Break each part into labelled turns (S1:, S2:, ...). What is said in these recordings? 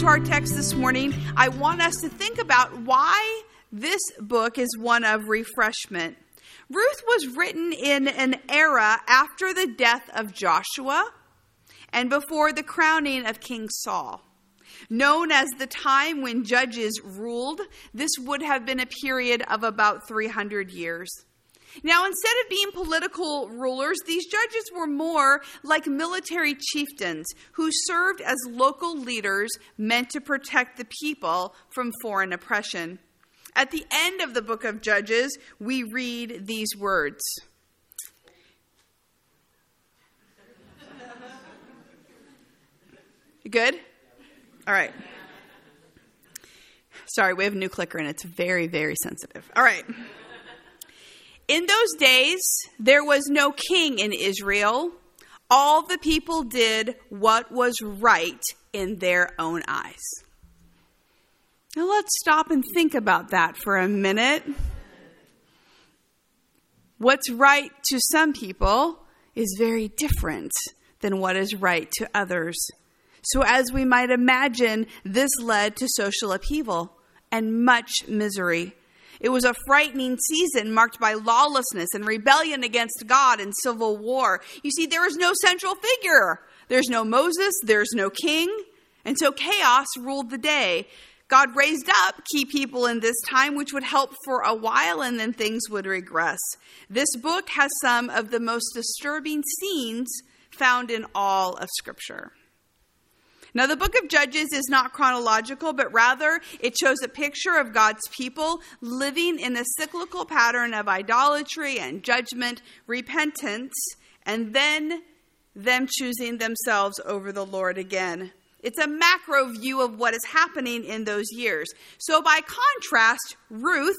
S1: into our text this morning, I want us to think about why this book is one of refreshment. Ruth was written in an era after the death of Joshua and before the crowning of King Saul. Known as the time when judges ruled, this would have been a period of about 300 years. Now, instead of being political rulers, these judges were more like military chieftains who served as local leaders meant to protect the people from foreign oppression. At the end of the book of Judges, we read these words. Good? All right. Sorry, we have a new clicker and it's very, very sensitive. All right. In those days, there was no king in Israel. All the people did what was right in their own eyes. Now let's stop and think about that for a minute. What's right to some people is very different than what is right to others. So, as we might imagine, this led to social upheaval and much misery. It was a frightening season marked by lawlessness and rebellion against God and civil war. You see, there is no central figure. There's no Moses, there's no king. And so chaos ruled the day. God raised up key people in this time, which would help for a while and then things would regress. This book has some of the most disturbing scenes found in all of Scripture. Now, the book of Judges is not chronological, but rather it shows a picture of God's people living in the cyclical pattern of idolatry and judgment, repentance, and then them choosing themselves over the Lord again. It's a macro view of what is happening in those years. So, by contrast, Ruth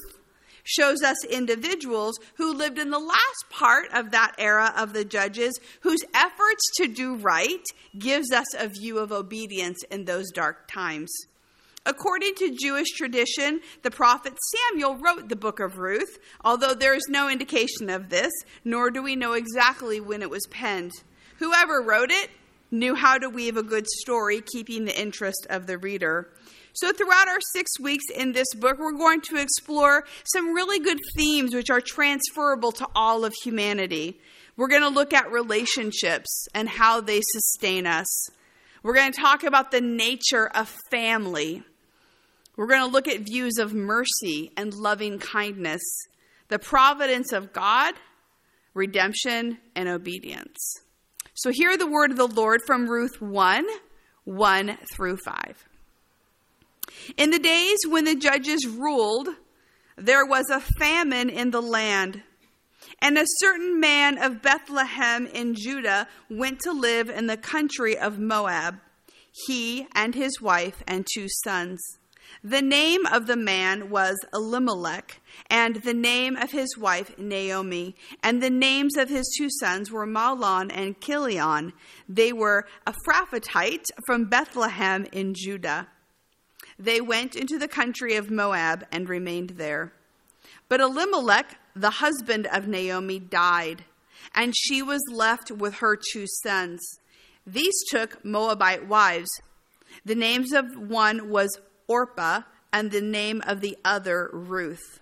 S1: shows us individuals who lived in the last part of that era of the judges whose efforts to do right gives us a view of obedience in those dark times. According to Jewish tradition, the prophet Samuel wrote the book of Ruth, although there is no indication of this, nor do we know exactly when it was penned. Whoever wrote it knew how to weave a good story, keeping the interest of the reader. So, throughout our six weeks in this book, we're going to explore some really good themes which are transferable to all of humanity. We're going to look at relationships and how they sustain us. We're going to talk about the nature of family. We're going to look at views of mercy and loving kindness, the providence of God, redemption, and obedience. So, hear the word of the Lord from Ruth 1 1 through 5. In the days when the judges ruled, there was a famine in the land. And a certain man of Bethlehem in Judah went to live in the country of Moab, he and his wife and two sons. The name of the man was Elimelech, and the name of his wife Naomi, and the names of his two sons were Mahlon and Chilion. They were Ephrathite from Bethlehem in Judah they went into the country of Moab and remained there. But Elimelech, the husband of Naomi, died, and she was left with her two sons. These took Moabite wives. The names of one was Orpah, and the name of the other Ruth.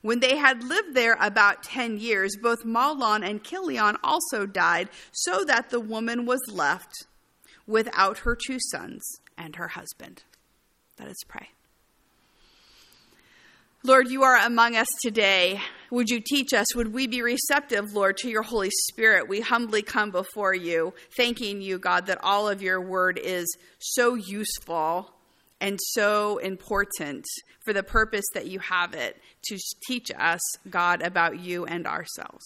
S1: When they had lived there about ten years, both Mahlon and Chilion also died, so that the woman was left without her two sons and her husband. Let us pray. Lord, you are among us today. Would you teach us? Would we be receptive, Lord, to your Holy Spirit? We humbly come before you, thanking you, God, that all of your word is so useful and so important for the purpose that you have it to teach us, God, about you and ourselves.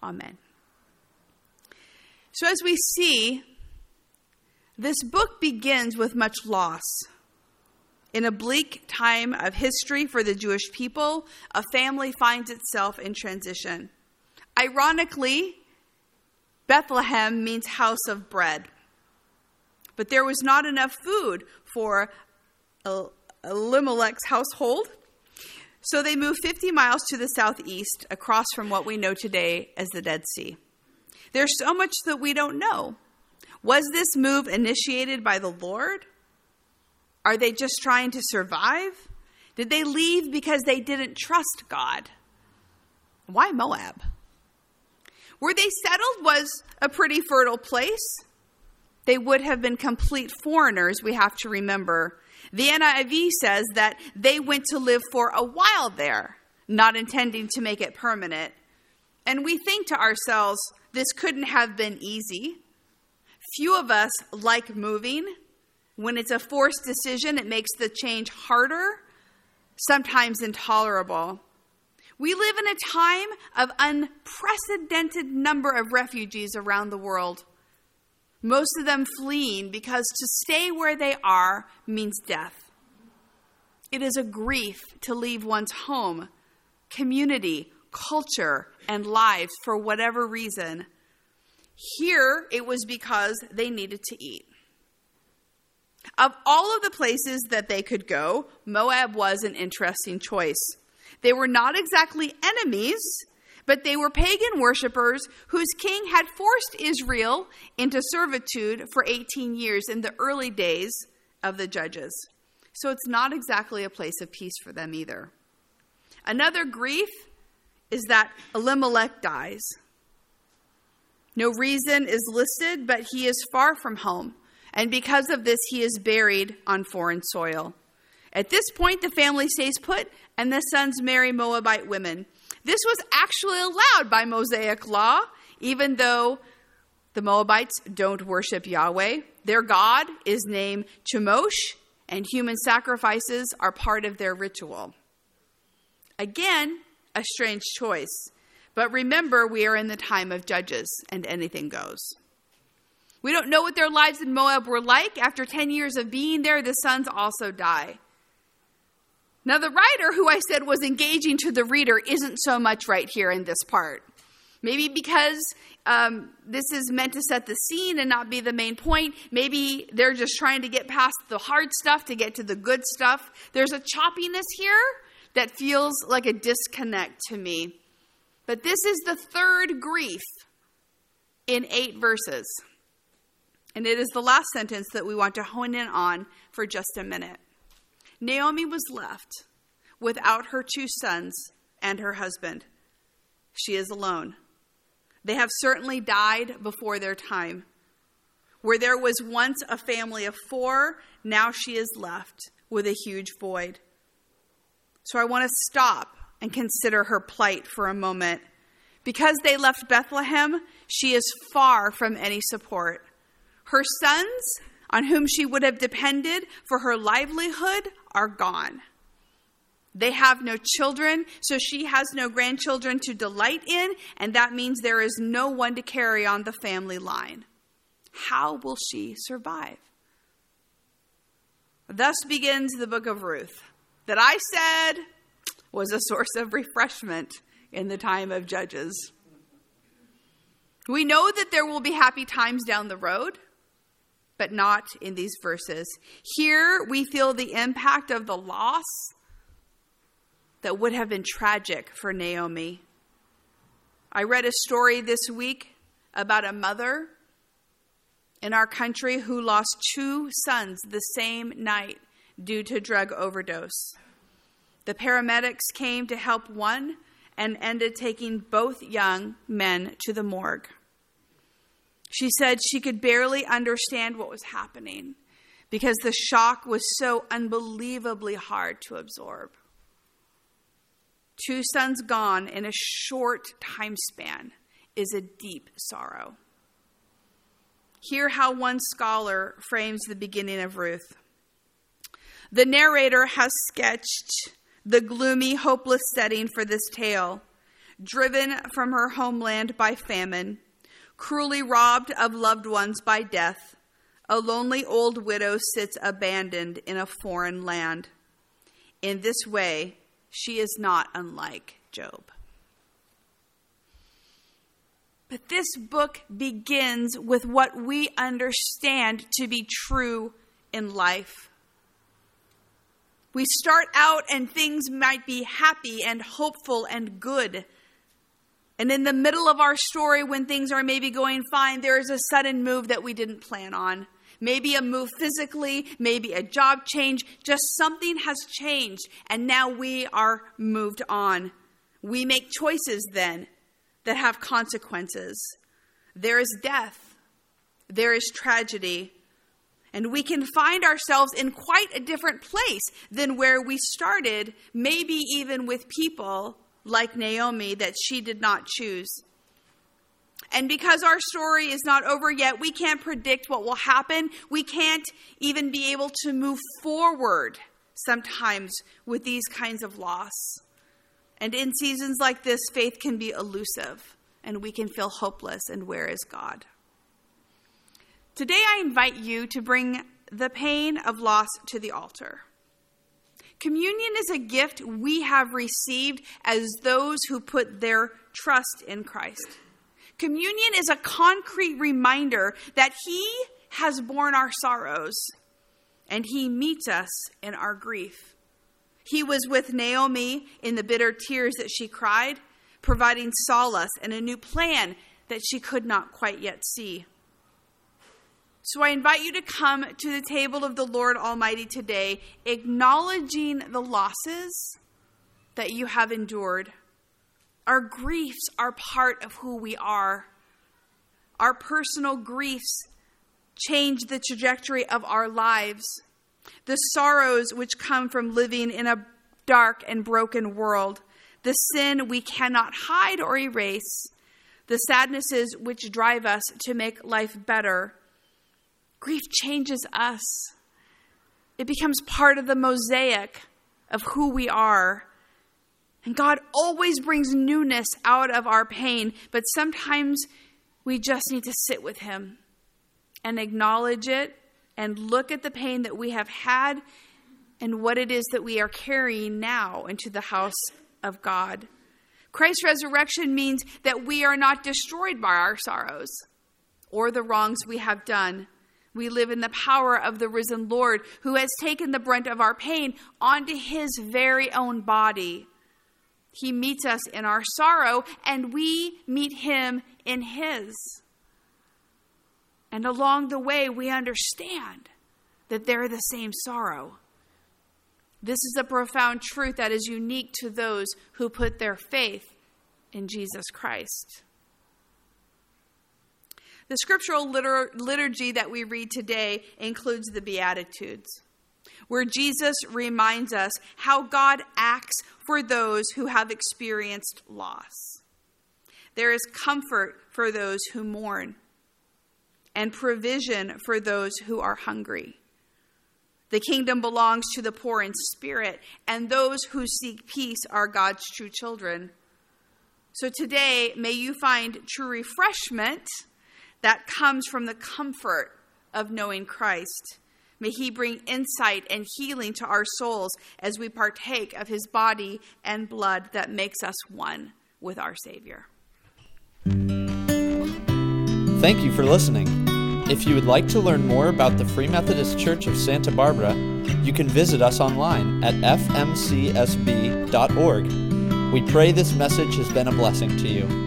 S1: Amen. So, as we see, this book begins with much loss. In a bleak time of history for the Jewish people, a family finds itself in transition. Ironically, Bethlehem means house of bread. But there was not enough food for Elimelech's household. So they moved 50 miles to the southeast, across from what we know today as the Dead Sea. There's so much that we don't know. Was this move initiated by the Lord? Are they just trying to survive? Did they leave because they didn't trust God? Why Moab? Where they settled was a pretty fertile place. They would have been complete foreigners, we have to remember. The NIV says that they went to live for a while there, not intending to make it permanent. And we think to ourselves, this couldn't have been easy. Few of us like moving. When it's a forced decision, it makes the change harder, sometimes intolerable. We live in a time of unprecedented number of refugees around the world. Most of them fleeing because to stay where they are means death. It is a grief to leave one's home, community, culture, and lives for whatever reason. Here, it was because they needed to eat. Of all of the places that they could go, Moab was an interesting choice. They were not exactly enemies, but they were pagan worshippers whose king had forced Israel into servitude for 18 years in the early days of the judges. So it's not exactly a place of peace for them either. Another grief is that Elimelech dies. No reason is listed, but he is far from home, and because of this, he is buried on foreign soil. At this point, the family stays put, and the sons marry Moabite women. This was actually allowed by Mosaic law, even though the Moabites don't worship Yahweh. Their God is named Chemosh, and human sacrifices are part of their ritual. Again, a strange choice. But remember, we are in the time of judges, and anything goes. We don't know what their lives in Moab were like. After 10 years of being there, the sons also die. Now, the writer who I said was engaging to the reader isn't so much right here in this part. Maybe because um, this is meant to set the scene and not be the main point. Maybe they're just trying to get past the hard stuff to get to the good stuff. There's a choppiness here that feels like a disconnect to me. But this is the third grief in eight verses. And it is the last sentence that we want to hone in on for just a minute. Naomi was left without her two sons and her husband. She is alone. They have certainly died before their time. Where there was once a family of four, now she is left with a huge void. So I want to stop and consider her plight for a moment. Because they left Bethlehem, she is far from any support. Her sons, on whom she would have depended for her livelihood, are gone. They have no children, so she has no grandchildren to delight in, and that means there is no one to carry on the family line. How will she survive? Thus begins the book of Ruth, that I said was a source of refreshment in the time of Judges. We know that there will be happy times down the road but not in these verses. Here we feel the impact of the loss that would have been tragic for Naomi. I read a story this week about a mother in our country who lost two sons the same night due to drug overdose. The paramedics came to help one and ended taking both young men to the morgue. She said she could barely understand what was happening because the shock was so unbelievably hard to absorb. Two sons gone in a short time span is a deep sorrow. Hear how one scholar frames the beginning of Ruth. The narrator has sketched the gloomy, hopeless setting for this tale. Driven from her homeland by famine, cruelly robbed of loved ones by death, a lonely old widow sits abandoned in a foreign land. In this way, she is not unlike Job. But this book begins with what we understand to be true in life. We start out and things might be happy and hopeful and good. And in the middle of our story, when things are maybe going fine, there is a sudden move that we didn't plan on. Maybe a move physically, maybe a job change, just something has changed, and now we are moved on. We make choices then that have consequences. There is death, there is tragedy, and we can find ourselves in quite a different place than where we started, maybe even with people like Naomi that she did not choose. And because our story is not over yet, we can't predict what will happen. We can't even be able to move forward sometimes with these kinds of loss. And in seasons like this, faith can be elusive and we can feel hopeless. And where is God? Today, I invite you to bring the pain of loss to the altar. Communion is a gift we have received as those who put their trust in Christ. Communion is a concrete reminder that He has borne our sorrows and He meets us in our grief. He was with Naomi in the bitter tears that she cried, providing solace and a new plan that she could not quite yet see. So I invite you to come to the table of the Lord Almighty today, acknowledging the losses that you have endured our griefs are part of who we are. Our personal griefs change the trajectory of our lives. The sorrows which come from living in a dark and broken world, the sin we cannot hide or erase, the sadnesses which drive us to make life better. Grief changes us. It becomes part of the mosaic of who we are. And God always brings newness out of our pain, but sometimes we just need to sit with Him and acknowledge it and look at the pain that we have had and what it is that we are carrying now into the house of God. Christ's resurrection means that we are not destroyed by our sorrows or the wrongs we have done. We live in the power of the risen Lord who has taken the brunt of our pain onto his very own body he meets us in our sorrow, and we meet Him in His. And along the way, we understand that they're the same sorrow. This is a profound truth that is unique to those who put their faith in Jesus Christ. The scriptural liturgy that we read today includes the Beatitudes where Jesus reminds us how God acts for those who have experienced loss. There is comfort for those who mourn, and provision for those who are hungry. The kingdom belongs to the poor in spirit, and those who seek peace are God's true children. So today, may you find true refreshment that comes from the comfort of knowing Christ. May He bring insight and healing to our souls as we partake of His body and blood that makes us one with our Savior.
S2: Thank you for listening. If you would like to learn more about the Free Methodist Church of Santa Barbara, you can visit us online at fmcsb.org. We pray this message has been a blessing to you.